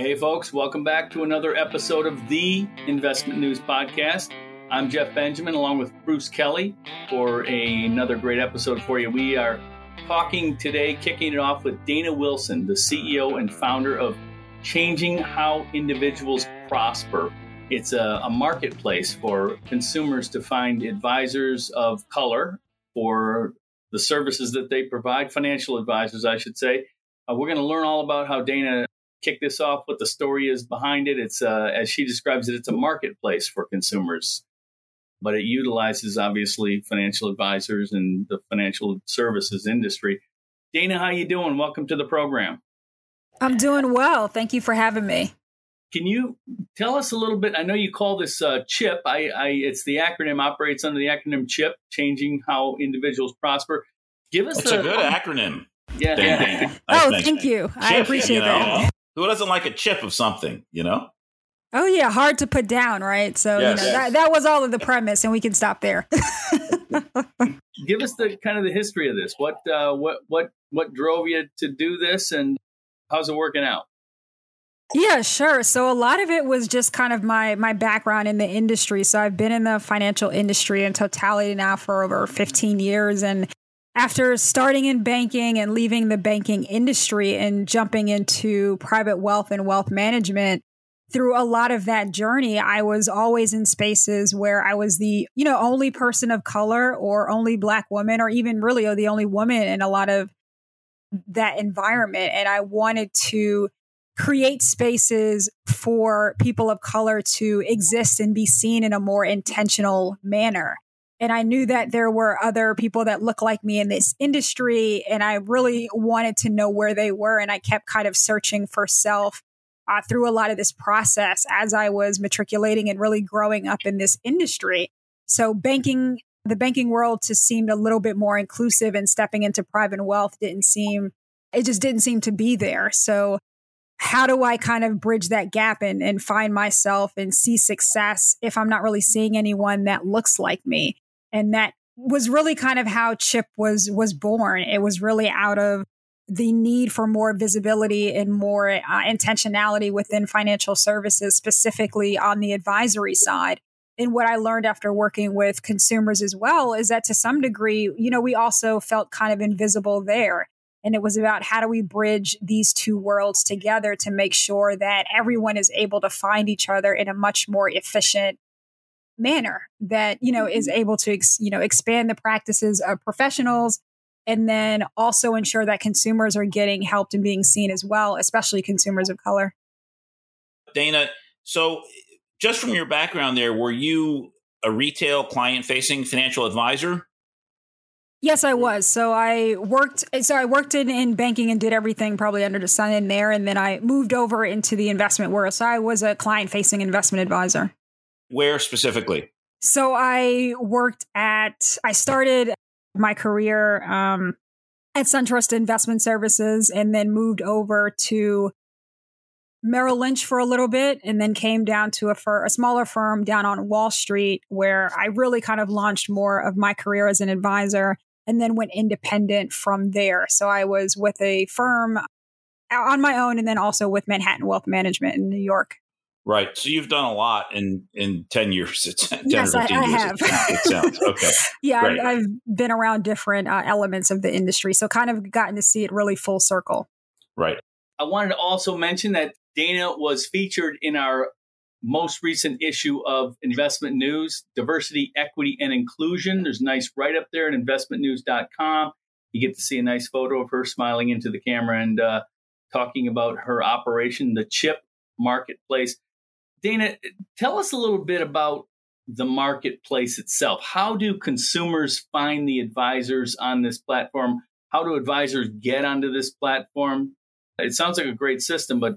Hey, folks, welcome back to another episode of the Investment News Podcast. I'm Jeff Benjamin along with Bruce Kelly for a, another great episode for you. We are talking today, kicking it off with Dana Wilson, the CEO and founder of Changing How Individuals Prosper. It's a, a marketplace for consumers to find advisors of color for the services that they provide, financial advisors, I should say. Uh, we're going to learn all about how Dana kick this off, what the story is behind it. It's, uh, as she describes it, it's a marketplace for consumers, but it utilizes obviously financial advisors and the financial services industry. Dana, how are you doing? Welcome to the program. I'm doing well. Thank you for having me. Can you tell us a little bit? I know you call this uh, CHIP. I, I, it's the acronym operates under the acronym CHIP, changing how individuals prosper. Give us That's a, a good um, acronym. Yeah. yeah. oh, thank you. Chip, I appreciate you know, that. Who doesn't like a chip of something, you know? Oh yeah, hard to put down, right? So yes. you know that, that was all of the premise, and we can stop there. Give us the kind of the history of this. What uh, what what what drove you to do this, and how's it working out? Yeah, sure. So a lot of it was just kind of my my background in the industry. So I've been in the financial industry in totality now for over 15 years and after starting in banking and leaving the banking industry and jumping into private wealth and wealth management, through a lot of that journey, I was always in spaces where I was the, you know, only person of color or only black woman or even really the only woman in a lot of that environment. And I wanted to create spaces for people of color to exist and be seen in a more intentional manner. And I knew that there were other people that look like me in this industry. And I really wanted to know where they were. And I kept kind of searching for self uh, through a lot of this process as I was matriculating and really growing up in this industry. So banking, the banking world just seemed a little bit more inclusive and stepping into private wealth didn't seem, it just didn't seem to be there. So how do I kind of bridge that gap and, and find myself and see success if I'm not really seeing anyone that looks like me? And that was really kind of how chip was was born. It was really out of the need for more visibility and more uh, intentionality within financial services specifically on the advisory side. And what i learned after working with consumers as well is that to some degree you know we also felt kind of invisible there. And it was about how do we bridge these two worlds together to make sure that everyone is able to find each other in a much more efficient manner that you know is mm-hmm. able to ex, you know expand the practices of professionals and then also ensure that consumers are getting helped and being seen as well especially consumers of color dana so just from your background there were you a retail client facing financial advisor Yes, I was. So I worked. So I worked in, in banking and did everything probably under the sun in there, and then I moved over into the investment world. So I was a client-facing investment advisor. Where specifically? So I worked at, I started my career um, at SunTrust Investment Services and then moved over to Merrill Lynch for a little bit and then came down to a, fir- a smaller firm down on Wall Street where I really kind of launched more of my career as an advisor and then went independent from there. So I was with a firm on my own and then also with Manhattan Wealth Management in New York. Right. So you've done a lot in in ten years. 10 yes, I, I have. It, sounds okay. yeah, I've, I've, been around different uh, elements of the industry, so kind of gotten to see it really full circle. Right. I wanted to also mention that Dana was featured in our most recent issue of Investment News, Diversity, Equity, and Inclusion. There's a nice write up there at investmentnews.com. You get to see a nice photo of her smiling into the camera and uh, talking about her operation, the CHIP marketplace. Dana, tell us a little bit about the marketplace itself. How do consumers find the advisors on this platform? How do advisors get onto this platform? It sounds like a great system, but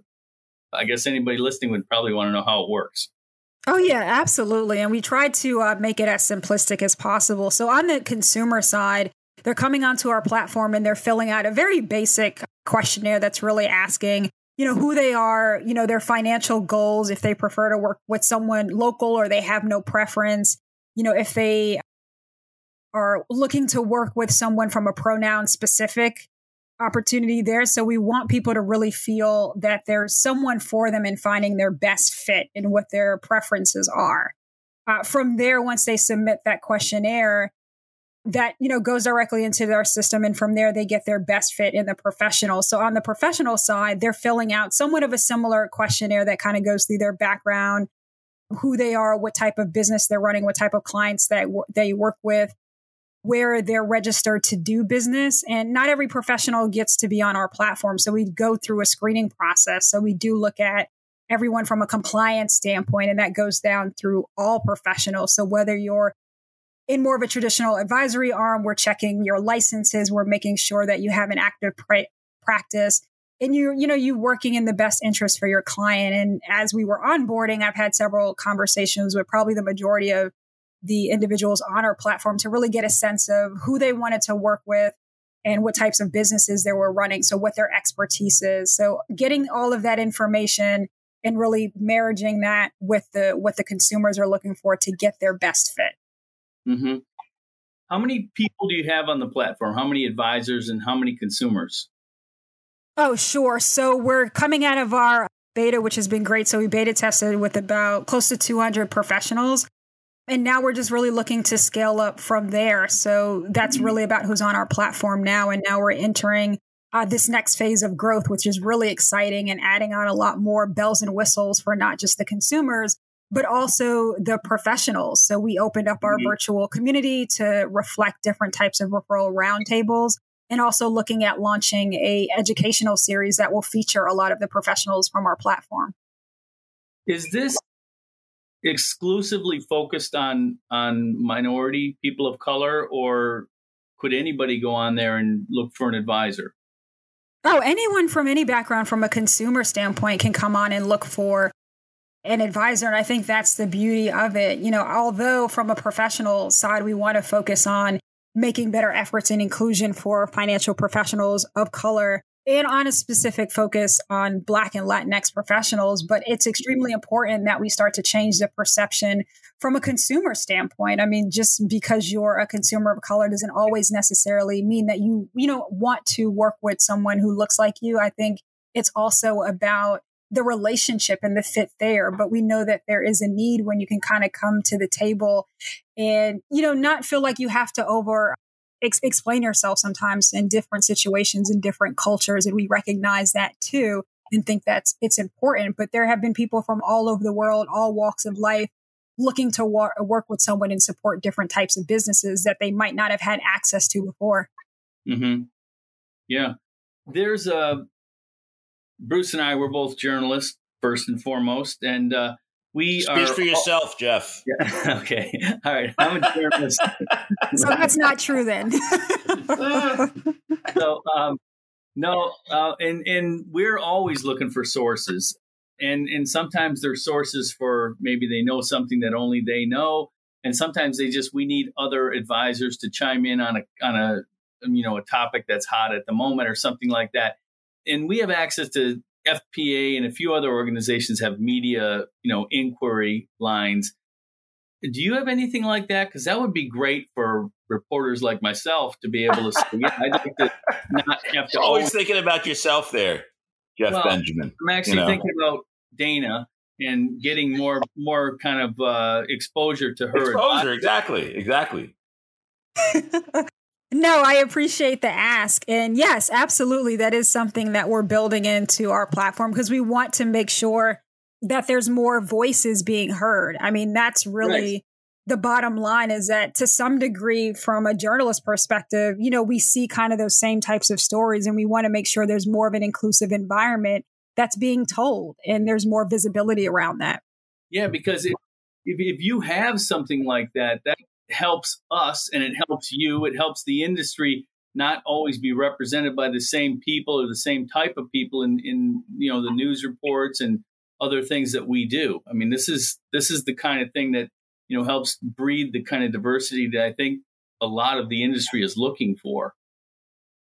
I guess anybody listening would probably want to know how it works. Oh, yeah, absolutely. And we try to uh, make it as simplistic as possible. So, on the consumer side, they're coming onto our platform and they're filling out a very basic questionnaire that's really asking you know, who they are, you know, their financial goals, if they prefer to work with someone local or they have no preference, you know, if they are looking to work with someone from a pronoun specific opportunity there. So we want people to really feel that there's someone for them in finding their best fit and what their preferences are. Uh, from there, once they submit that questionnaire, that you know goes directly into their system and from there they get their best fit in the professional. So on the professional side they're filling out somewhat of a similar questionnaire that kind of goes through their background who they are what type of business they're running what type of clients that w- they work with where they're registered to do business. And not every professional gets to be on our platform so we go through a screening process. So we do look at everyone from a compliance standpoint and that goes down through all professionals. So whether you're in more of a traditional advisory arm, we're checking your licenses. We're making sure that you have an active pra- practice and you, you know, you working in the best interest for your client. And as we were onboarding, I've had several conversations with probably the majority of the individuals on our platform to really get a sense of who they wanted to work with and what types of businesses they were running. So what their expertise is. So getting all of that information and really marrying that with the what the consumers are looking for to get their best fit. Mm-hmm. How many people do you have on the platform? How many advisors and how many consumers? Oh, sure. So we're coming out of our beta, which has been great. So we beta tested with about close to 200 professionals. And now we're just really looking to scale up from there. So that's mm-hmm. really about who's on our platform now. And now we're entering uh, this next phase of growth, which is really exciting and adding on a lot more bells and whistles for not just the consumers, but also the professionals. So we opened up our mm-hmm. virtual community to reflect different types of referral roundtables and also looking at launching a educational series that will feature a lot of the professionals from our platform. Is this exclusively focused on on minority people of color or could anybody go on there and look for an advisor? Oh, anyone from any background from a consumer standpoint can come on and look for an advisor. And I think that's the beauty of it. You know, although from a professional side, we want to focus on making better efforts in inclusion for financial professionals of color and on a specific focus on Black and Latinx professionals. But it's extremely important that we start to change the perception from a consumer standpoint. I mean, just because you're a consumer of color doesn't always necessarily mean that you, you know, want to work with someone who looks like you. I think it's also about the relationship and the fit there. But we know that there is a need when you can kind of come to the table and, you know, not feel like you have to over ex- explain yourself sometimes in different situations in different cultures. And we recognize that too and think that's it's important. But there have been people from all over the world, all walks of life, looking to wa- work with someone and support different types of businesses that they might not have had access to before. Mm-hmm. Yeah. There's a Bruce and I were both journalists first and foremost, and uh, we Speak are. for yourself, all, Jeff. Yeah, okay. All right. I'm a journalist. so that's not true then. so, um, no, uh, and and we're always looking for sources, and and sometimes they're sources for maybe they know something that only they know, and sometimes they just we need other advisors to chime in on a on a you know a topic that's hot at the moment or something like that and we have access to FPA and a few other organizations have media, you know, inquiry lines. Do you have anything like that? Because that would be great for reporters like myself to be able to see it. I'd like to not have to always, always thinking about yourself there, Jeff well, Benjamin. I'm actually you know. thinking about Dana and getting more more kind of uh, exposure to her. Exposure, exactly, exactly. No, I appreciate the ask. And yes, absolutely. That is something that we're building into our platform because we want to make sure that there's more voices being heard. I mean, that's really right. the bottom line is that to some degree, from a journalist perspective, you know, we see kind of those same types of stories and we want to make sure there's more of an inclusive environment that's being told and there's more visibility around that. Yeah, because if, if you have something like that, that helps us and it helps you. It helps the industry not always be represented by the same people or the same type of people in, in you know the news reports and other things that we do. I mean, this is this is the kind of thing that you know helps breed the kind of diversity that I think a lot of the industry is looking for.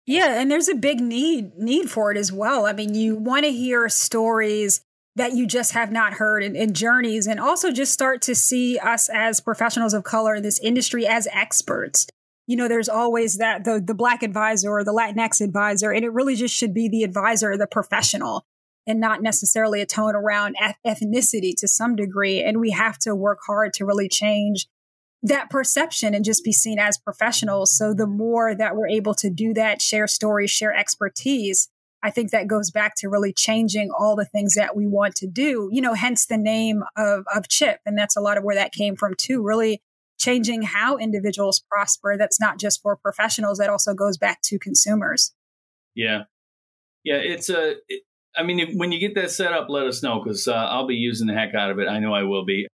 Yeah, and there's a big need need for it as well. I mean, you want to hear stories that you just have not heard in, journeys and also just start to see us as professionals of color in this industry as experts you know, there's always that the the black advisor or the Latinx advisor, and it really just should be the advisor, the professional, and not necessarily a tone around ethnicity to some degree. And we have to work hard to really change that perception and just be seen as professionals. So the more that we're able to do that, share stories, share expertise, I think that goes back to really changing all the things that we want to do, you know, hence the name of, of CHIP. And that's a lot of where that came from too, really changing how individuals prosper. That's not just for professionals, that also goes back to consumers. Yeah. Yeah. It's a, it, I mean, if, when you get that set up, let us know because uh, I'll be using the heck out of it. I know I will be.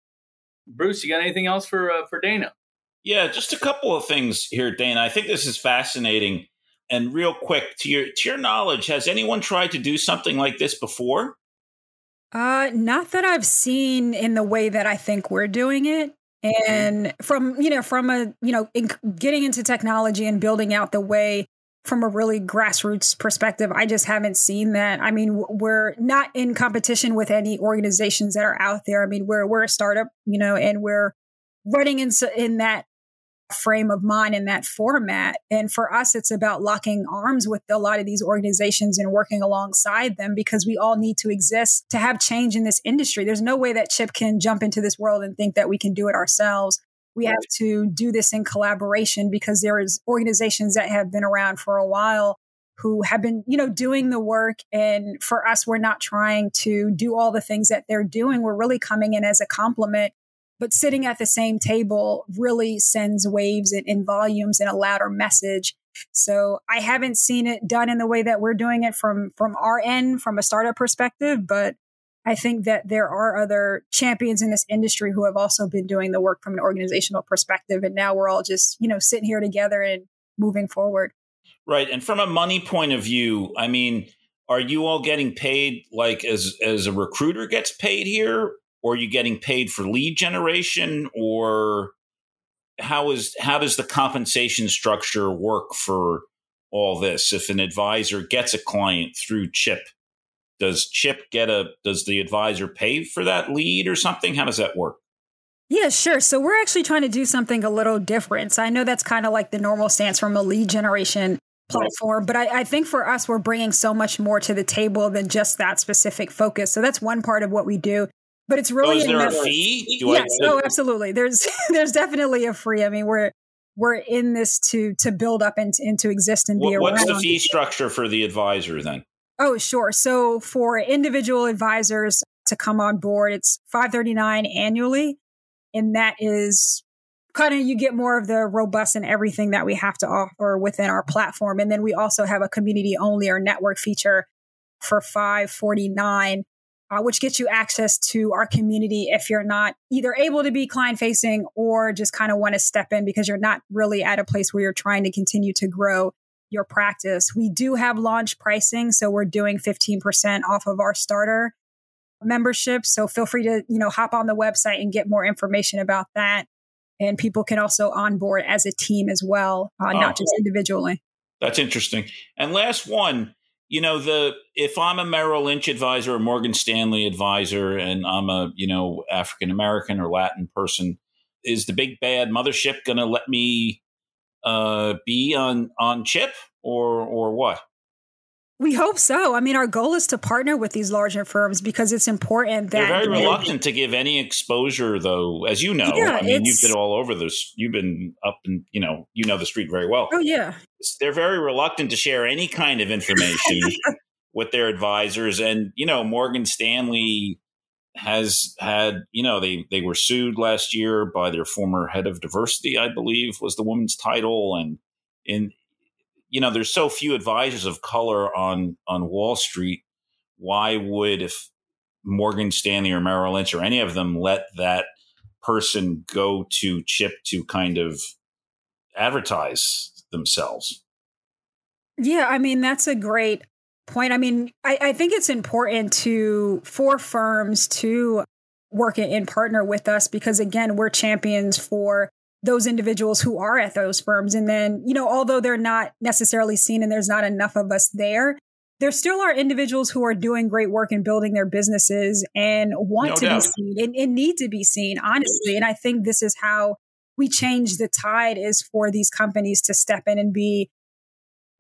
Bruce, you got anything else for uh, for Dana? Yeah, just a couple of things here, Dana. I think this is fascinating. And real quick, to your to your knowledge, has anyone tried to do something like this before? Uh, not that I've seen in the way that I think we're doing it. And from you know, from a you know, in, getting into technology and building out the way from a really grassroots perspective, I just haven't seen that. I mean, we're not in competition with any organizations that are out there. I mean, we're we're a startup, you know, and we're running in in that frame of mind in that format. And for us, it's about locking arms with a lot of these organizations and working alongside them because we all need to exist to have change in this industry. There's no way that Chip can jump into this world and think that we can do it ourselves. We have to do this in collaboration because there is organizations that have been around for a while who have been, you know, doing the work. And for us, we're not trying to do all the things that they're doing. We're really coming in as a complement but sitting at the same table really sends waves and, in volumes and a louder message. So I haven't seen it done in the way that we're doing it from from our end, from a startup perspective, but I think that there are other champions in this industry who have also been doing the work from an organizational perspective. And now we're all just, you know, sitting here together and moving forward. Right. And from a money point of view, I mean, are you all getting paid like as as a recruiter gets paid here or are you getting paid for lead generation or how is how does the compensation structure work for all this if an advisor gets a client through chip does chip get a does the advisor pay for that lead or something how does that work yeah, sure. So we're actually trying to do something a little different. So I know that's kind of like the normal stance from a lead generation platform, but I, I, think for us, we're bringing so much more to the table than just that specific focus. So that's one part of what we do but it's really oh, is there a fee? Do yes, I- oh, absolutely. There's there's definitely a free. I mean, we're we're in this to to build up and into exist and be what, What's the fee structure for the advisor then? Oh, sure. So for individual advisors to come on board, it's five thirty nine annually, and that is kind of you get more of the robust and everything that we have to offer within our platform, and then we also have a community only or network feature for five forty nine uh, which gets you access to our community if you're not either able to be client facing or just kind of want to step in because you're not really at a place where you're trying to continue to grow your practice. We do have launch pricing, so we're doing 15% off of our starter membership. So feel free to, you know, hop on the website and get more information about that. And people can also onboard as a team as well, uh, oh, not just individually. That's interesting. And last one, you know the if i'm a merrill lynch advisor or morgan stanley advisor and i'm a you know african american or latin person is the big bad mothership going to let me uh, be on on chip or or what we hope so. I mean, our goal is to partner with these larger firms because it's important that they're very reluctant to give any exposure, though, as you know. Yeah, I mean, you've been all over this. You've been up and you know, you know the street very well. Oh yeah, they're very reluctant to share any kind of information with their advisors, and you know, Morgan Stanley has had you know they they were sued last year by their former head of diversity, I believe, was the woman's title, and in you know, there's so few advisors of color on on Wall Street. Why would if Morgan Stanley or Merrill Lynch or any of them let that person go to Chip to kind of advertise themselves? Yeah, I mean that's a great point. I mean, I, I think it's important to for firms to work in partner with us because again, we're champions for those individuals who are at those firms. And then, you know, although they're not necessarily seen and there's not enough of us there, there still are individuals who are doing great work and building their businesses and want no to doubt. be seen and, and, need to be seen, honestly. And I think this is how we change the tide is for these companies to step in and be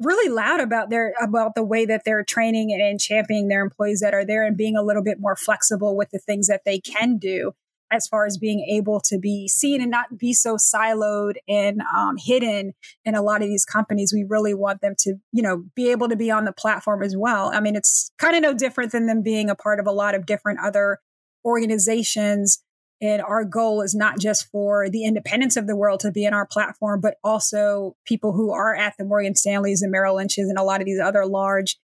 really loud about their about the way that they're training and, and championing their employees that are there and being a little bit more flexible with the things that they can do as far as being able to be seen and not be so siloed and um, hidden in a lot of these companies. We really want them to, you know, be able to be on the platform as well. I mean, it's kind of no different than them being a part of a lot of different other organizations. And our goal is not just for the independents of the world to be in our platform, but also people who are at the Morgan Stanleys and Merrill Lynch's and a lot of these other large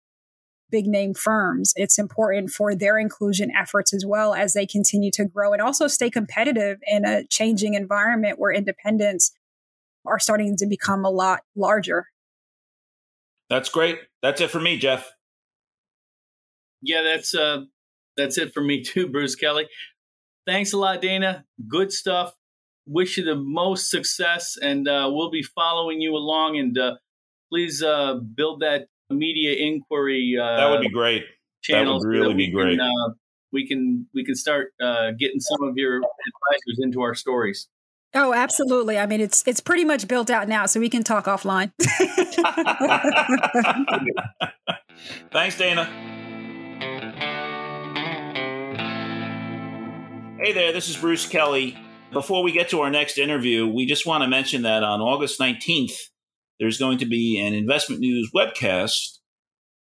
big name firms. It's important for their inclusion efforts as well as they continue to grow and also stay competitive in a changing environment where independents are starting to become a lot larger. That's great. That's it for me, Jeff. Yeah, that's uh that's it for me too, Bruce Kelly. Thanks a lot, Dana. Good stuff. Wish you the most success, and uh, we'll be following you along. And uh, please uh, build that media inquiry. Uh, that would be great. That would really so be great. Can, uh, we can we can start uh, getting some of your advisors into our stories. Oh, absolutely. I mean, it's it's pretty much built out now, so we can talk offline. Thanks, Dana. Hey there, this is Bruce Kelly. Before we get to our next interview, we just want to mention that on August 19th, there's going to be an investment news webcast,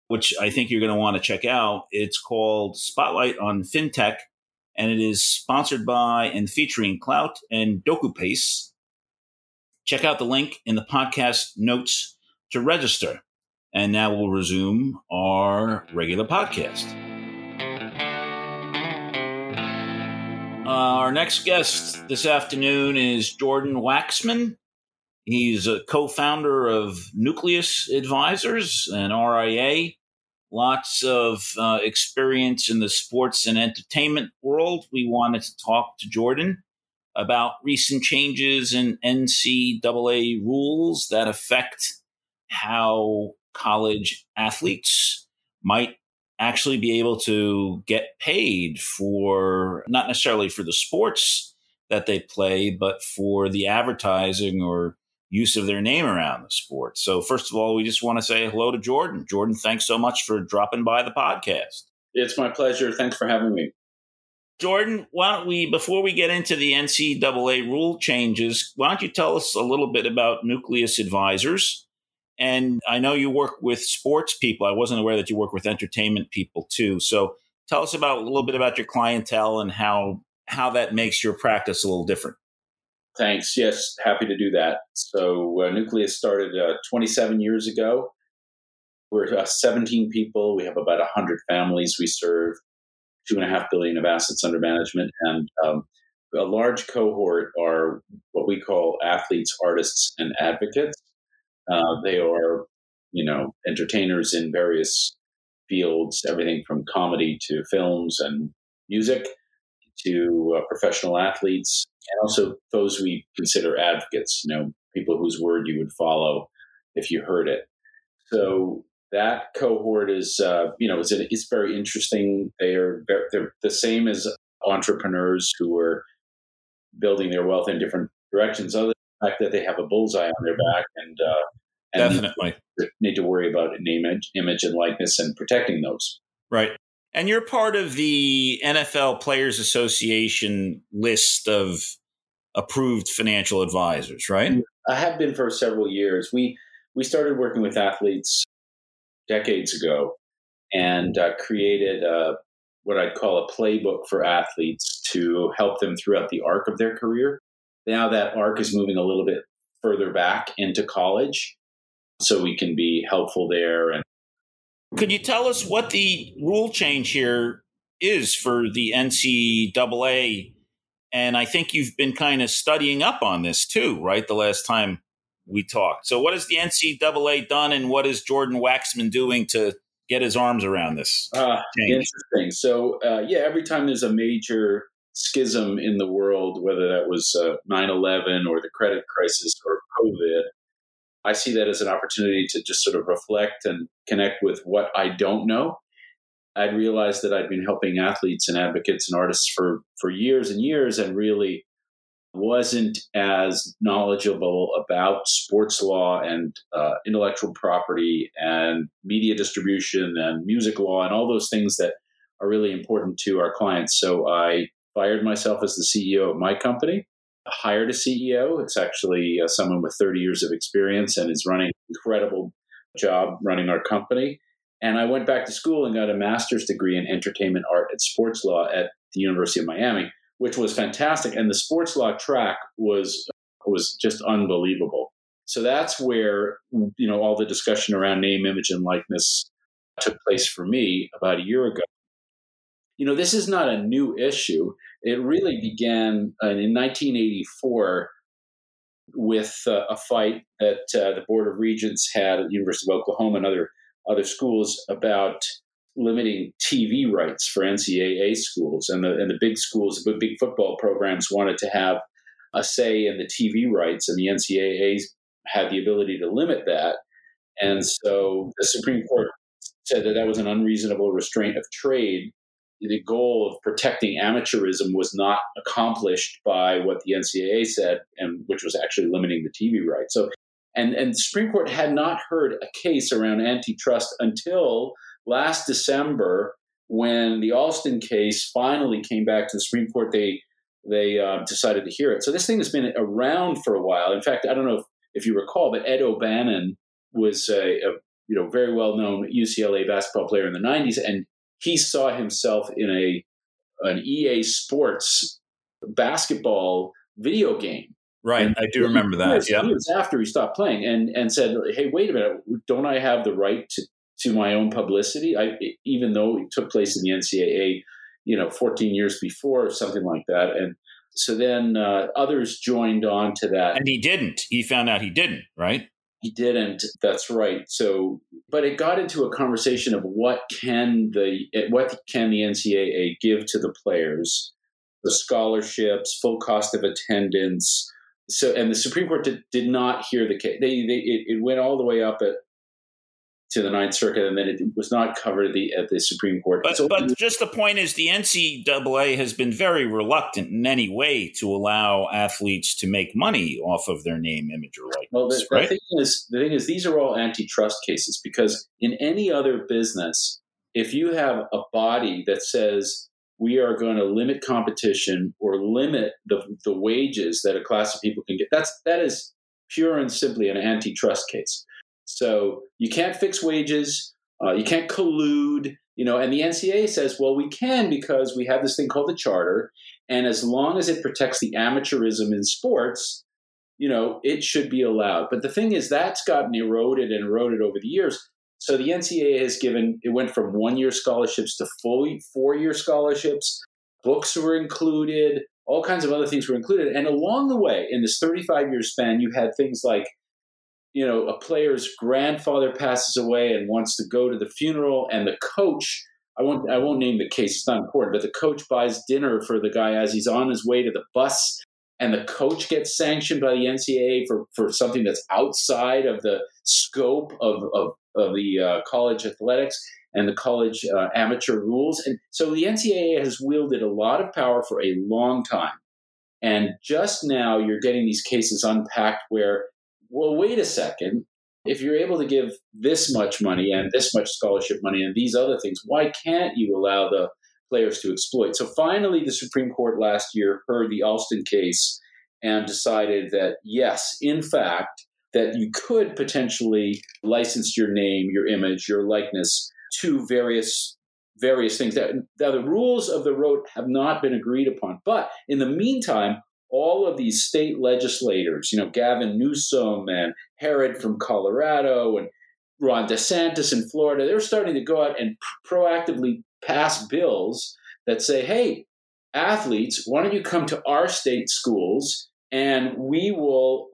which I think you're going to want to check out. It's called Spotlight on FinTech, and it is sponsored by and featuring Clout and DocuPace. Check out the link in the podcast notes to register. And now we'll resume our regular podcast. Uh, our next guest this afternoon is Jordan Waxman. He's a co founder of Nucleus Advisors and RIA. Lots of uh, experience in the sports and entertainment world. We wanted to talk to Jordan about recent changes in NCAA rules that affect how college athletes might actually be able to get paid for not necessarily for the sports that they play, but for the advertising or use of their name around the sport. So, first of all, we just want to say hello to Jordan. Jordan, thanks so much for dropping by the podcast. It's my pleasure. Thanks for having me. Jordan, why don't we, before we get into the NCAA rule changes, why don't you tell us a little bit about Nucleus Advisors? And I know you work with sports people. I wasn't aware that you work with entertainment people too. So tell us about a little bit about your clientele and how how that makes your practice a little different. Thanks. Yes, happy to do that. So, uh, Nucleus started uh, 27 years ago. We're uh, 17 people. We have about 100 families we serve, two and a half billion of assets under management, and um, a large cohort are what we call athletes, artists, and advocates. Uh, they are, you know, entertainers in various fields, everything from comedy to films and music to uh, professional athletes and also those we consider advocates, you know, people whose word you would follow if you heard it. So that cohort is, uh, you know, it's, it's very interesting. They are they're the same as entrepreneurs who are building their wealth in different directions. Other than the fact that they have a bullseye on their back and, uh, and definitely need, need to worry about name, image, image, and likeness and protecting those. Right. And you're part of the NFL Players Association list of approved financial advisors, right? I have been for several years. We we started working with athletes decades ago and uh, created a, what I'd call a playbook for athletes to help them throughout the arc of their career. Now that arc is moving a little bit further back into college, so we can be helpful there and could you tell us what the rule change here is for the NCAA? And I think you've been kind of studying up on this too, right? The last time we talked. So, what has the NCAA done, and what is Jordan Waxman doing to get his arms around this? Uh, interesting. So, uh, yeah, every time there's a major schism in the world, whether that was uh, 9 uh, 11 or the credit crisis or COVID, I see that as an opportunity to just sort of reflect and connect with what I don't know. I'd realized that I'd been helping athletes and advocates and artists for, for years and years and really wasn't as knowledgeable about sports law and uh, intellectual property and media distribution and music law and all those things that are really important to our clients. So I fired myself as the CEO of my company, hired a CEO. It's actually uh, someone with 30 years of experience and is running an incredible job running our company. And I went back to school and got a master's degree in entertainment art and sports law at the University of Miami which was fantastic. And the sports law track was was just unbelievable. So that's where you know all the discussion around name, image, and likeness took place for me about a year ago. You know, this is not a new issue. It really began uh, in 1984 with uh, a fight that uh, the Board of Regents had at the University of Oklahoma and other other schools about limiting TV rights for NCAA schools, and the and the big schools, the big football programs wanted to have a say in the TV rights, and the NCAA had the ability to limit that. And so the Supreme Court said that that was an unreasonable restraint of trade. The goal of protecting amateurism was not accomplished by what the NCAA said, and which was actually limiting the TV rights. So, and and the Supreme Court had not heard a case around antitrust until last December, when the Alston case finally came back to the Supreme Court, they they uh, decided to hear it. So this thing has been around for a while. In fact, I don't know if, if you recall, but Ed O'Bannon was a, a you know very well known UCLA basketball player in the '90s, and he saw himself in a an EA Sports basketball video game. Right, and I do remember that. Yeah, years after he stopped playing, and and said, "Hey, wait a minute, don't I have the right to to my own publicity. I, even though it took place in the NCAA, you know, 14 years before or something like that. And so then uh, others joined on to that. And he didn't. He found out he didn't, right? He didn't. That's right. So, but it got into a conversation of what can the what can the NCAA give to the players, the scholarships, full cost of attendance. So, and the Supreme Court did, did not hear the case. They, they it, it went all the way up at to the Ninth Circuit, and then it was not covered at the, at the Supreme Court. But, so, but just the point is, the NCAA has been very reluctant in any way to allow athletes to make money off of their name, image, or likeness. Well, the, right? the thing is, the thing is, these are all antitrust cases because in any other business, if you have a body that says we are going to limit competition or limit the, the wages that a class of people can get, that's that is pure and simply an antitrust case. So you can't fix wages, uh, you can't collude, you know. And the NCAA says, well, we can because we have this thing called the charter, and as long as it protects the amateurism in sports, you know, it should be allowed. But the thing is, that's gotten eroded and eroded over the years. So the NCAA has given it went from one year scholarships to fully four year scholarships. Books were included, all kinds of other things were included. And along the way, in this 35 year span, you had things like you know, a player's grandfather passes away and wants to go to the funeral, and the coach. I won't. I won't name the case. It's not important. But the coach buys dinner for the guy as he's on his way to the bus, and the coach gets sanctioned by the NCAA for for something that's outside of the scope of of, of the uh, college athletics and the college uh, amateur rules. And so the NCAA has wielded a lot of power for a long time. And just now, you're getting these cases unpacked where well, wait a second. If you're able to give this much money and this much scholarship money and these other things, why can't you allow the players to exploit? So finally, the Supreme Court last year heard the Alston case and decided that yes, in fact, that you could potentially license your name, your image, your likeness to various various things. that Now, the rules of the road have not been agreed upon, but in the meantime, all of these state legislators, you know, Gavin Newsom and Herod from Colorado and Ron DeSantis in Florida, they're starting to go out and proactively pass bills that say, hey, athletes, why don't you come to our state schools and we will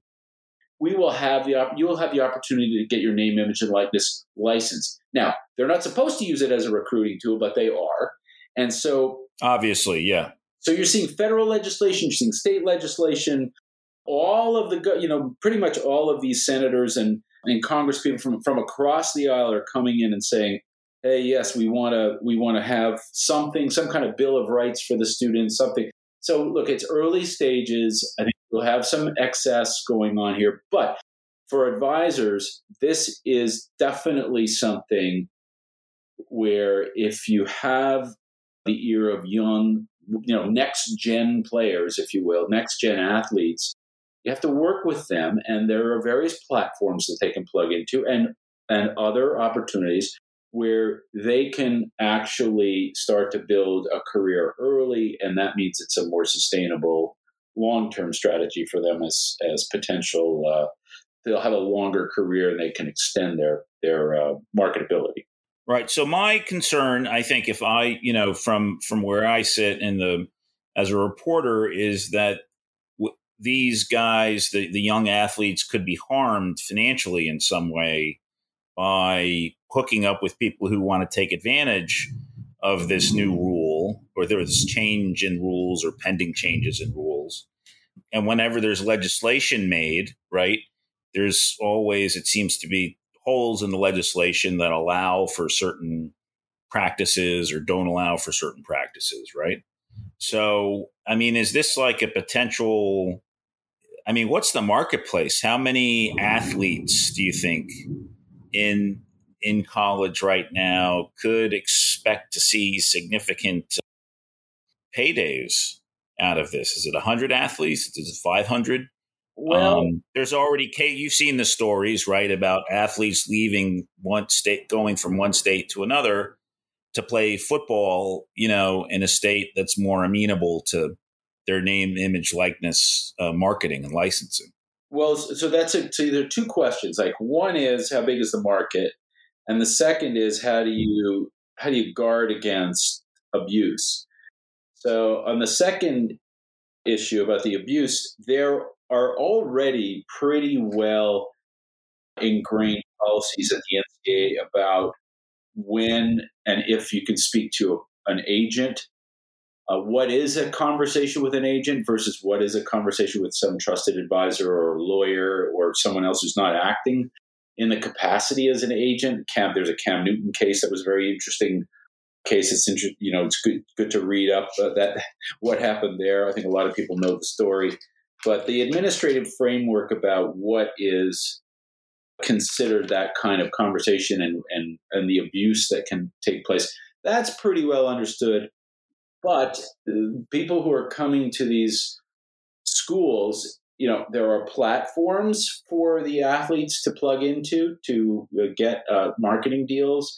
we will have the you will have the opportunity to get your name, image, and likeness license. Now, they're not supposed to use it as a recruiting tool, but they are. And so obviously, yeah. So you're seeing federal legislation, you're seeing state legislation, all of the, you know, pretty much all of these senators and, and Congress people from, from across the aisle are coming in and saying, hey, yes, we want to we want to have something, some kind of bill of rights for the students, something. So look, it's early stages. I think we'll have some excess going on here, but for advisors, this is definitely something where if you have the ear of young, you know, next gen players, if you will, next gen athletes, you have to work with them. And there are various platforms that they can plug into and, and other opportunities where they can actually start to build a career early. And that means it's a more sustainable long term strategy for them as, as potential. Uh, they'll have a longer career and they can extend their, their uh, marketability. Right. So my concern, I think, if I, you know, from from where I sit in the as a reporter, is that w- these guys, the the young athletes, could be harmed financially in some way by hooking up with people who want to take advantage of this new rule or there's change in rules or pending changes in rules. And whenever there's legislation made, right, there's always, it seems to be holes in the legislation that allow for certain practices or don't allow for certain practices, right? So, I mean, is this like a potential? I mean, what's the marketplace? How many athletes do you think in in college right now could expect to see significant paydays out of this? Is it 100 athletes? Is it 500? Well, um, there's already Kate. you've seen the stories, right, about athletes leaving one state, going from one state to another to play football, you know, in a state that's more amenable to their name, image, likeness, uh, marketing, and licensing. Well, so that's a, so there are two questions. Like one is how big is the market, and the second is how do you how do you guard against abuse? So on the second issue about the abuse, there are already pretty well ingrained policies at the NCAA about when and if you can speak to an agent. Uh, what is a conversation with an agent versus what is a conversation with some trusted advisor or lawyer or someone else who's not acting in the capacity as an agent? Cam, there's a Cam Newton case that was very interesting case. It's inter- you know it's good good to read up uh, that what happened there. I think a lot of people know the story. But the administrative framework about what is considered that kind of conversation and, and, and the abuse that can take place, that's pretty well understood. But uh, people who are coming to these schools, you know, there are platforms for the athletes to plug into to uh, get uh, marketing deals.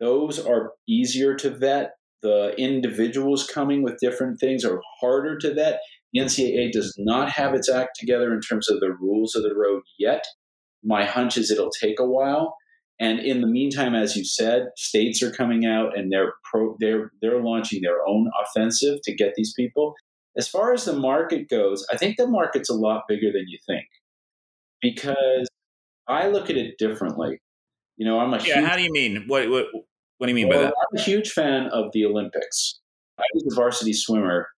Those are easier to vet. The individuals coming with different things are harder to vet. The NCAA does not have its act together in terms of the rules of the road yet. My hunch is it'll take a while. And in the meantime, as you said, states are coming out and they're pro, they're they're launching their own offensive to get these people. As far as the market goes, I think the market's a lot bigger than you think because I look at it differently. You know, I'm a yeah. Huge, how do you mean? What what what do you mean well, by that? I'm a huge fan of the Olympics. I was a varsity swimmer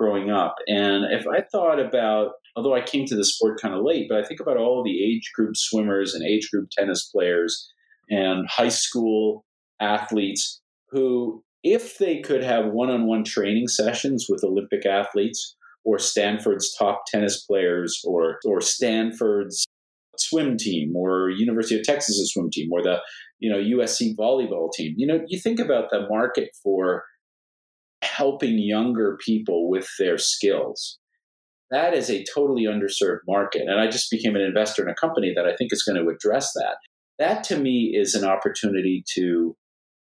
growing up. And if I thought about, although I came to the sport kind of late, but I think about all the age group swimmers and age group tennis players and high school athletes who, if they could have one on one training sessions with Olympic athletes or Stanford's top tennis players or, or Stanford's swim team or University of Texas's swim team or the you know USC volleyball team. You know, you think about the market for helping younger people with their skills. That is a totally underserved market. And I just became an investor in a company that I think is going to address that. That to me is an opportunity to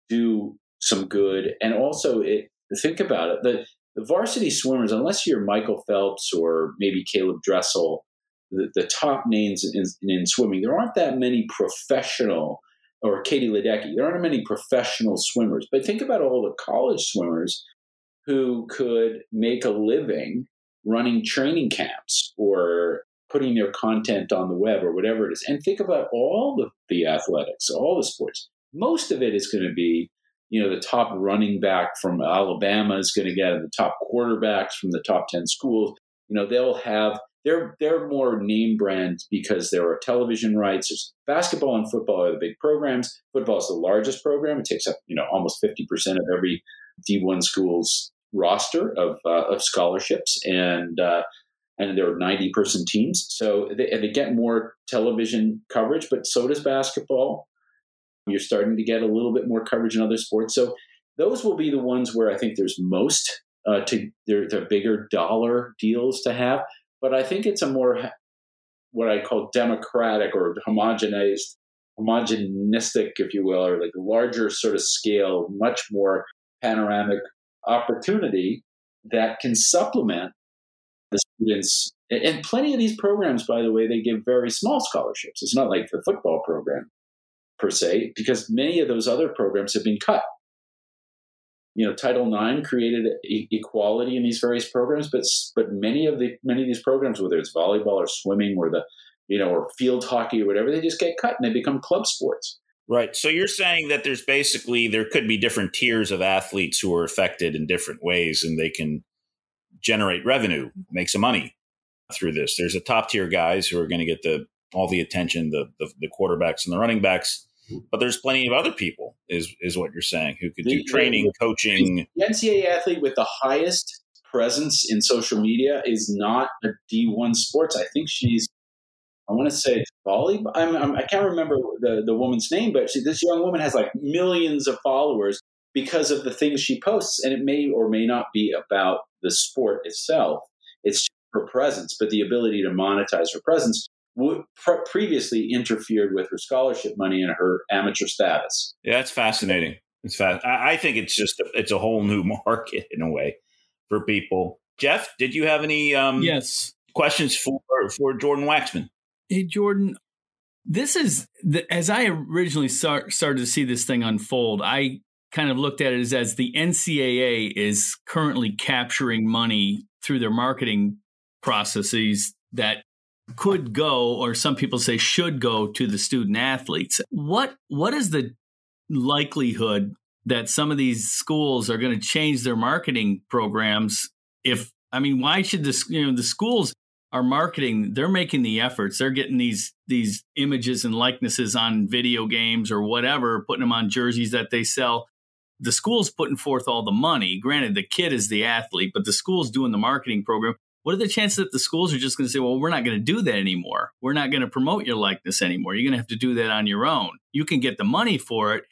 do some good. And also, it, think about it the, the varsity swimmers, unless you're Michael Phelps or maybe Caeleb Dressel, the, the top names in, in, swimming, there aren't that many professional, or Katie Ledecky, there aren't many professional swimmers. But think about all the college swimmers who could make a living running training camps or putting their content on the web or whatever it is. And think about all the, the athletics, all the sports. Most of it is going to be, you know, the top running back from Alabama is going to get the top quarterbacks from the top 10 schools. You know, they'll have they're they're more name brands because there are television rights. There's basketball and football are the big programs. Football is the largest program. It takes up, you know, almost 50% of every D1 school's roster of uh, of scholarships, and uh, and there are ninety person teams, so they, they get more television coverage. But so does basketball. You're starting to get a little bit more coverage in other sports, so those will be the ones where I think there's most uh, to they're bigger dollar deals to have. But I think it's a more what I call democratic or homogenized, homogenistic, if you will, or like larger sort of scale, much more panoramic opportunity that can supplement the students. And plenty of these programs, by the way, they give very small scholarships. It's not like the football program per se, because many of those other programs have been cut you know title ix created e- equality in these various programs but but many of the many of these programs whether it's volleyball or swimming or the you know or field hockey or whatever they just get cut and they become club sports right so you're saying that there's basically there could be different tiers of athletes who are affected in different ways and they can generate revenue make some money through this there's a top tier guys who are going to get the all the attention the, the the quarterbacks and the running backs but there's plenty of other people, is is what you're saying, who could do training, coaching. The NCAA athlete with the highest presence in social media is not a D1 sports. I think she's, I want to say it's volleyball. I'm, I'm, I can not remember the, the woman's name, but she, this young woman has like millions of followers because of the things she posts. And it may or may not be about the sport itself. It's her presence, but the ability to monetize her presence would pre- previously interfered with her scholarship money and her amateur status. Yeah, that's fascinating. It's fast. I, I think it's just a, it's a whole new market in a way for people. Jeff, did you have any um, yes questions for for Jordan Waxman? Hey, Jordan, this is the, as I originally start, started to see this thing unfold. I kind of looked at it as as the NCAA is currently capturing money through their marketing processes that could go, or some people say should go to the student athletes. What what is the likelihood that some of these schools are going to change their marketing programs? If I mean, why should this? You know, the schools are marketing. They're making the efforts. They're getting these these images and likenesses on video games or whatever, putting them on jerseys that they sell. The school's putting forth all the money. Granted, the kid is the athlete, but the school's doing the marketing program what are the chances that the schools are just going to say, well, we're not going to do that anymore? We're not going to promote your likeness anymore. You're going to have to do that on your own. You can get the money for it,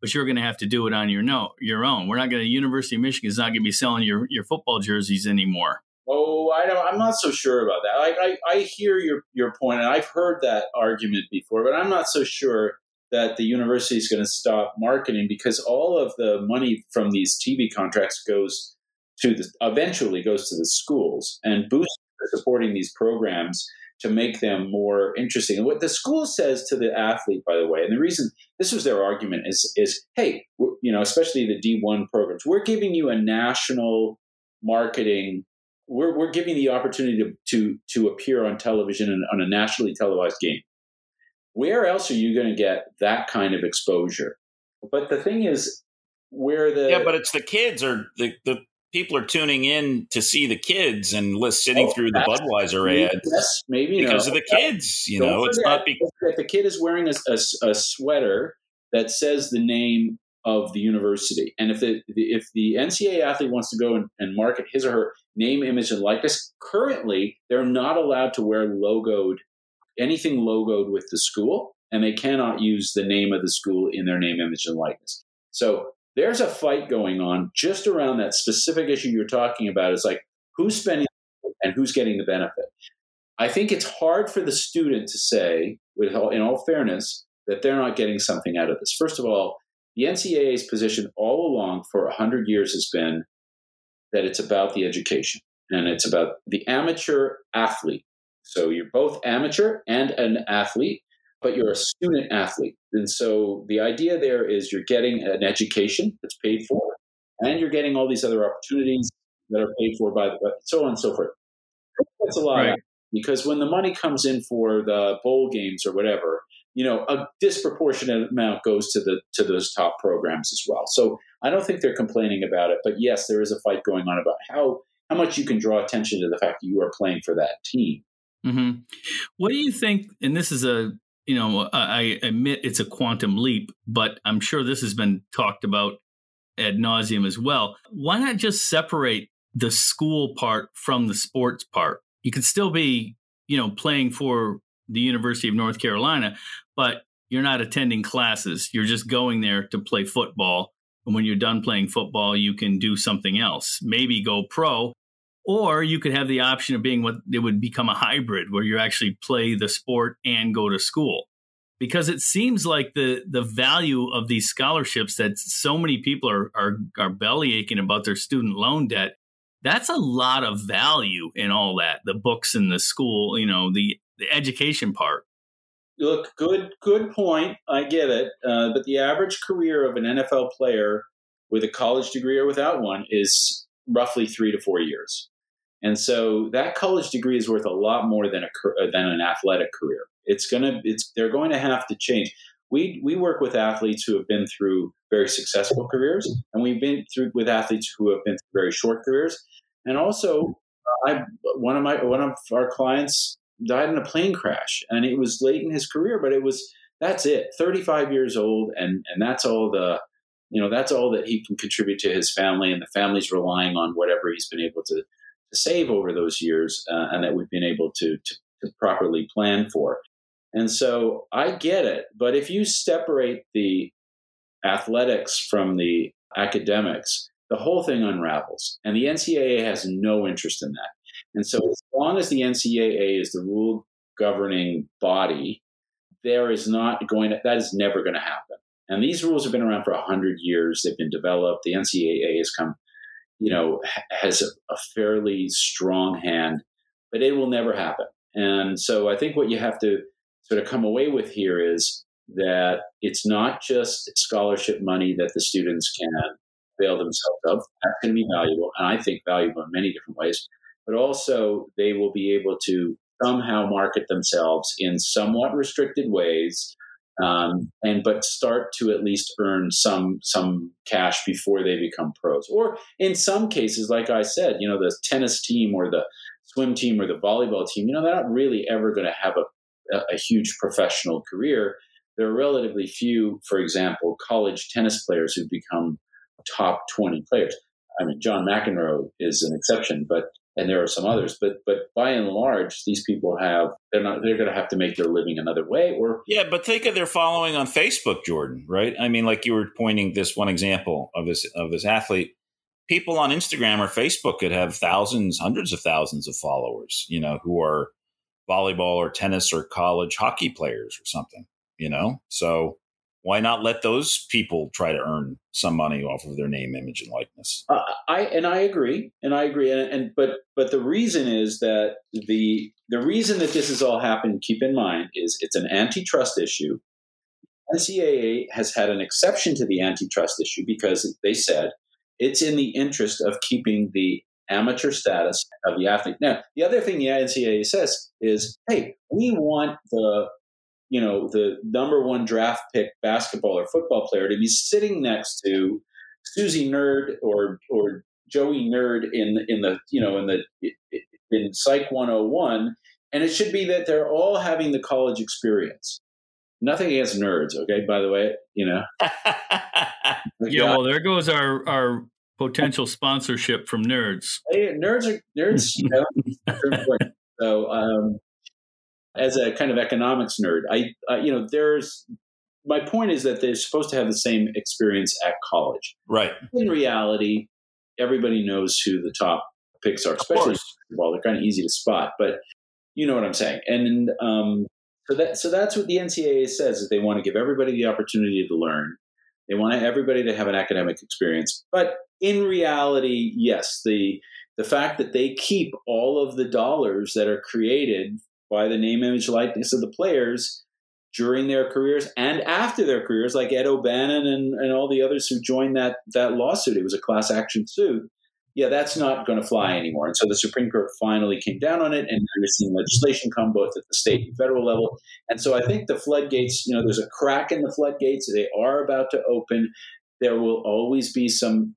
but you're going to have to do it on your no, your own. We're not going to. University of Michigan is not going to be selling your your football jerseys anymore. Oh, I don't. I'm not so sure about that. I, I hear your your point, and I've heard that argument before, but I'm not so sure that the university is going to stop marketing because all of the money from these TV contracts goes to the eventually goes to the schools and boosts supporting these programs to make them more interesting. And what the school says to the athlete, by the way, and the reason this was their argument is, is hey, you know, especially the D1 programs, we're giving you a national marketing. We're, we're giving the opportunity to, to, to appear on television and on a nationally televised game. Where else are you going to get that kind of exposure? But the thing is, where the yeah, but it's the kids or the, the people are tuning in to see the kids and sitting oh, through the Budweiser ads, Yes, maybe because no. of the kids. You Don't know, it's not because the kid is wearing a, a, a, sweater that says the name of the university, and if the if the NCAA athlete wants to go and, and market his or her name, image, and likeness, currently they're not allowed to wear logoed anything logoed with the school, and they cannot use the name of the school in their name, image, and likeness. So there's a fight going on just around that specific issue you're talking about. Is like who's spending and who's getting the benefit. I think it's hard for the student to say, with in all fairness, that they're not getting something out of this. First of all, the NCAA's position all along for 100 years has been that it's about the education and it's about the amateur athlete. So you're both amateur and an athlete, but you're a student athlete. And so the idea there is you're getting an education that's paid for, and you're getting all these other opportunities that are paid for by the, so on and so forth. That's a lot right. because when the money comes in for the bowl games or whatever, you know, a disproportionate amount goes to the to those top programs as well. So I don't think they're complaining about it, but yes, there is a fight going on about how how much you can draw attention to the fact that you are playing for that team. Mm-hmm. What do you think? And this is a you know, I admit it's a quantum leap, but I'm sure this has been talked about ad nauseum as well. Why not just separate the school part from the sports part? You could still be, you know, playing for the University of North Carolina, but you're not attending classes. You're just going there to play football. And when you're done playing football, you can do something else. Maybe go pro, or you could have the option of being what it would become a hybrid where you actually play the sport and go to school. Because it seems like the the value of these scholarships that so many people are are, are belly aching about their student loan debt. That's a lot of value in all that, the books and the school, you know, the, the education part. Look, good good point. I get it, uh, but the average career of an NFL player with a college degree or without one is roughly three to four years. And so that college degree is worth a lot more than a uh, than an athletic career. It's gonna it's they're going to have to change. We we work with athletes who have been through very successful careers, and we've been through with athletes who have been through very short careers. And also, uh, I one of my one of our clients died in a plane crash, and it was late in his career, but it was that's it. Thirty five years old, and and that's all the you know that's all that he can contribute to his family, and the family's relying on whatever he's been able to to save over those years uh, and that we've been able to, to, to properly plan for. And so I get it. But if you separate the athletics from the academics, the whole thing unravels. And the NCAA has no interest in that. And so, as long as the NCAA is the rule governing body, there is not going to, that is never going to happen. And these rules have been around for 100 years. They've been developed. The NCAA has come you know, has a, a fairly strong hand, but it will never happen. And so I think what you have to sort of come away with here is that it's not just scholarship money that the students can avail themselves of. That's going to be valuable, and I think valuable in many different ways. But also, they will be able to somehow market themselves in somewhat restricted ways um, and but start to at least earn some some cash before they become pros. Or in some cases, like I said, you know, the tennis team or the swim team or the volleyball team, you know, they're not really ever going to have a, a, a huge professional career. There are relatively few, for example, college tennis players who become top 20 players. I mean, John McEnroe is an exception, but and there are some others but but by and large these people have they're not they're going to have to make their living another way or yeah but think of their following on facebook jordan right? I mean like you were pointing this one example of this of this athlete. People on instagram or facebook could have thousands hundreds of thousands of followers you know who are volleyball or tennis or college hockey players or something you know? So why not let those people try to earn some money off of their name, image, and likeness? Uh, I and I agree, and I agree, and, and, but but the reason is that the the reason that this has all happened. Keep in mind is it's an antitrust issue. NCAA has had an exception to the antitrust issue because they said it's in the interest of keeping the amateur status of the athlete. Now, the other thing the NCAA says is, hey, we want the you know the number one draft pick basketball or football player to be sitting next to Susie Nerd or or Joey Nerd in in the you know in the in Psych 101, and it should be that they're all having the college experience. Nothing against nerds, okay? By the way, you know. yeah, well, there goes our our potential sponsorship from nerds. Hey, nerds are nerds. You know, so um, as a kind of economics nerd, I, uh, you know, there's my point is that they're supposed to have the same experience at college. Right. In reality, everybody knows who the top picks are, especially well, they're kind of easy to spot, but you know what I'm saying. And um, so that so that's what the NCAA says is they want to give everybody the opportunity to learn. They want everybody to have an academic experience, but in reality, yes, the the fact that they keep all of the dollars that are created by the name, image, likeness of the players during their careers and after their careers, like Ed O'Bannon and, and all the others who joined that that lawsuit. It was a class action suit. Yeah, that's not going to fly anymore. And so the Supreme Court finally came down on it, and we're seeing legislation come both at the state and federal level. And so I think the floodgates, you know, there's a crack in the floodgates. They are about to open. There will always be some,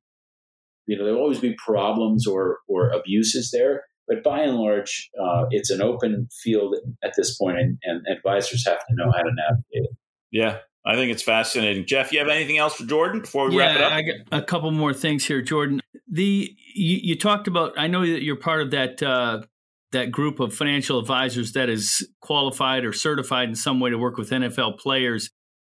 you know, there will always be problems or or abuses there. But by and large, uh, it's an open field at this point, and, and advisors have to know how to navigate it. Yeah, I think it's fascinating. Jeff, you have anything else for Jordan before we yeah, wrap it up? I got a couple more things here, Jordan. The you, you talked about. I know that you're part of that uh, that group of financial advisors that is qualified or certified in some way to work with NFL players,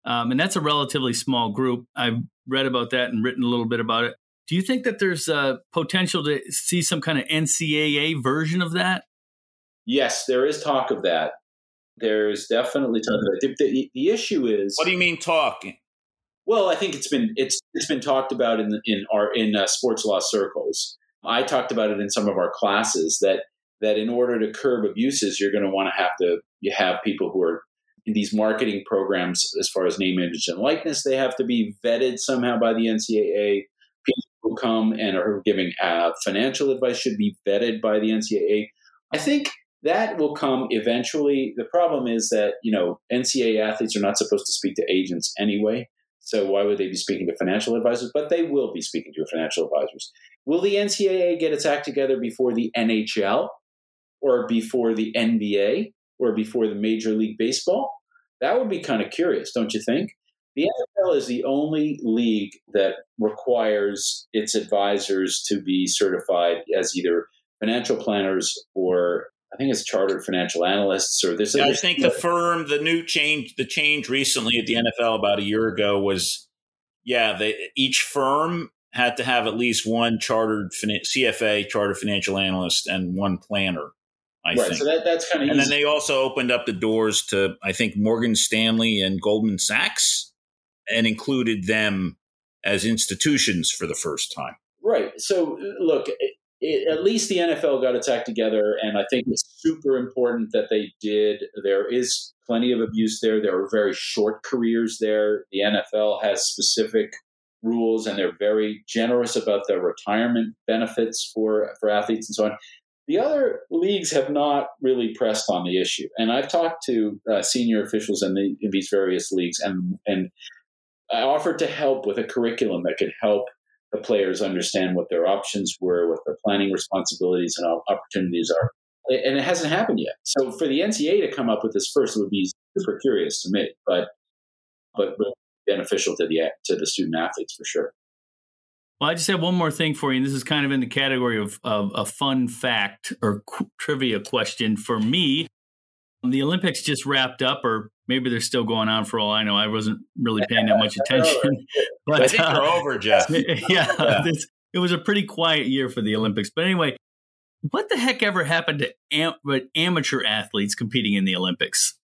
um, and that's a relatively small group. I've read about that and written a little bit about it. Do you think that there's a potential to see some kind of NCAA version of that? Yes, there is talk of that. There's definitely talk of that. The, the, the issue is. What do you mean talking? Well, I think it's been it's it's been talked about in in our in uh, sports law circles. I talked about it in some of our classes that that in order to curb abuses, you're going to want to have to you have people who are in these marketing programs as far as name, image, and likeness. They have to be vetted somehow by the NCAA. Come and are giving uh, financial advice should be vetted by the NCAA. I think that will come eventually. The problem is that you know NCAA athletes are not supposed to speak to agents anyway. So why would they be speaking to financial advisors? But they will be speaking to financial advisors. Will the NCAA get its act together before the NHL or before the NBA or before the Major League Baseball? That would be kind of curious, don't you think? The NFL is the only league that requires its advisors to be certified as either financial planners or I think it's chartered financial analysts or this. Yeah, I think the firm, the new change, the change recently at the NFL about a year ago was, yeah, they, each firm had to have at least one chartered CFA, chartered financial analyst, and one planner. I right, think. so that, that's kind of and easy. then they also opened up the doors to I think Morgan Stanley and Goldman Sachs, and included them as institutions for the first time. Right. So look, it, at least the NFL got its act together, and I think it's super important that they did. There is plenty of abuse there. There are very short careers there. The NFL has specific rules, and they're very generous about their retirement benefits for for athletes and so on. The other leagues have not really pressed on the issue, and I've talked to uh, senior officials in, the, in these various leagues, and and I offered to help with a curriculum that could help the players understand what their options were, what their planning responsibilities and opportunities are. And it hasn't happened yet. So for the NCAA to come up with this first would be super curious to me, but but beneficial to the to the student athletes for sure. Well, I just have one more thing for you, and this is kind of in the category of, of a fun fact or qu- trivia question for me. The Olympics just wrapped up, or maybe they're still going on for all I know. I wasn't really paying that much attention. but I think uh, they're over, Jeff. yeah, yeah. This, it was a pretty quiet year for the Olympics. But anyway, what the heck ever happened to am- amateur athletes competing in the Olympics?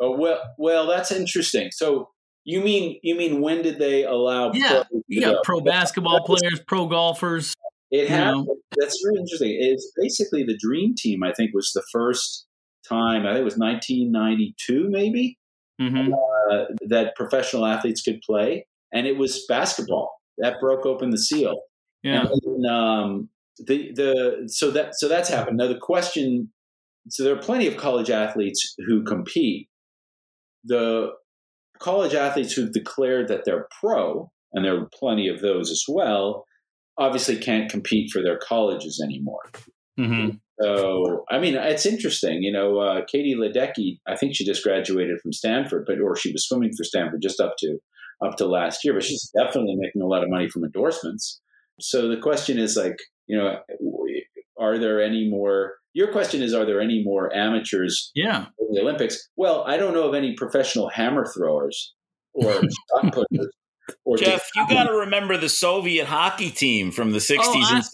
Oh well, well, that's interesting. So you mean you mean when did they allow? Yeah, yeah, pro basketball players, pro golfers. It happened. Know. That's really interesting. It's basically the dream team. I think was the first time, I think it was 1992 maybe, mm-hmm. uh, that professional athletes could play. And it was basketball that broke open the seal. Yeah. And, um, the, the, so that, so that's happened. Now the question, so there are plenty of college athletes who compete. The college athletes who've declared that they're pro, and there are plenty of those as well, obviously can't compete for their colleges anymore. Mm-hmm. So, I mean, it's interesting. You know, uh, Katie Ledecky, I think she just graduated from Stanford, but or she was swimming for Stanford just up to up to last year, but she's definitely making a lot of money from endorsements. So the question is like, you know, are there any more? Your question is, are there any more amateurs? Yeah. In the Olympics? Well, I don't know of any professional hammer throwers or shot putters or Jeff, you got to remember the Soviet hockey team from the 60s oh, and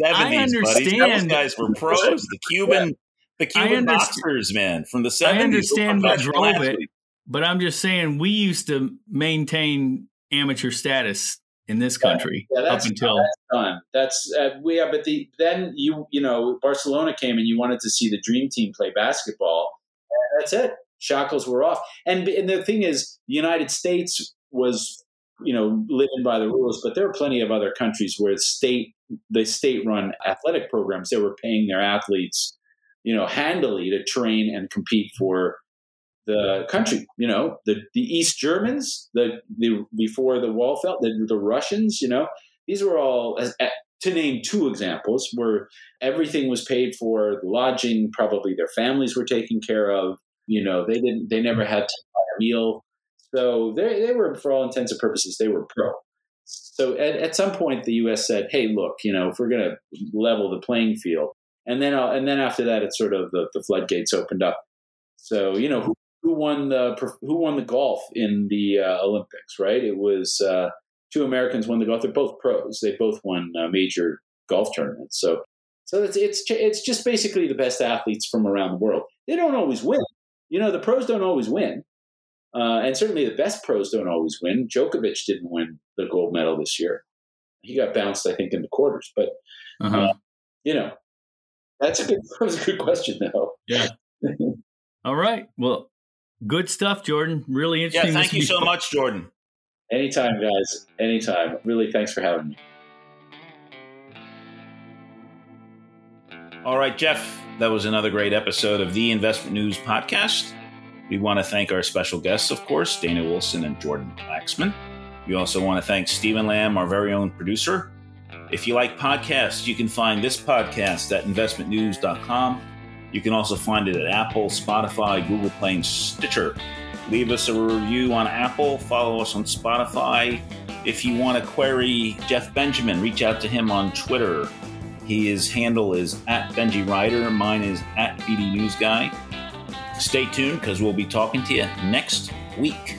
70s, buddy. Those guys were pros. The Cuban, the Cuban boxers, man, from the 70s. I understand what drove it, but I'm just saying we used to maintain amateur status in this country yeah, up until that's done. That's uh, we have, but the then you you know Barcelona came and you wanted to see the dream team play basketball. that's it. Shackles were off, and and the thing is, the United States was you know, living by the rules. But there are plenty of other countries where state the state run athletic programs they were paying their athletes, you know, handily to train and compete for the country. You know, the the East Germans, the the before the wall fell, the, the Russians. You know, these were all to name two examples where everything was paid for, lodging, probably their families were taken care of. You know, they didn't, they never had to buy a meal So they, they were, for all intents and purposes, they were pro. So at, at some point, the U.S. said, "Hey, look, you know, if we're going to level the playing field," and then uh, and then after that, it sort of the, the floodgates opened up. So you know, who, who won the who won the golf in the uh, Olympics? Right? It was uh, two Americans won the golf. They're both pros. They both won uh, major golf tournaments. So so it's it's it's just basically the best athletes from around the world. They don't always win. You know, the pros don't always win. Uh, and certainly the best pros don't always win. Djokovic didn't win the gold medal this year. He got bounced, I think, in the quarters. But uh-huh. uh, you know, that's a good. That was a good question, though. Yeah. All right. Well, good stuff, Jordan. Really interesting. Yeah. Thank you so much, Jordan. Anytime, guys. Anytime. Really, thanks for having me. All right, Jeff. That was another great episode of the Investment News Podcast. We want to thank our special guests, of course, Dana Wilson and Jordan Waxman. We also want to thank Stephen Lamb, our very own producer. If you like podcasts, you can find this podcast at investmentnews.com. You can also find it at Apple, Spotify, Google Play, and Stitcher. Leave us a review on Apple, follow us on Spotify. If you want to query Jeff Benjamin, reach out to him on Twitter. His handle is at BenjiWriter. Mine is at BD News Guy. Stay tuned because we'll be talking to you next week.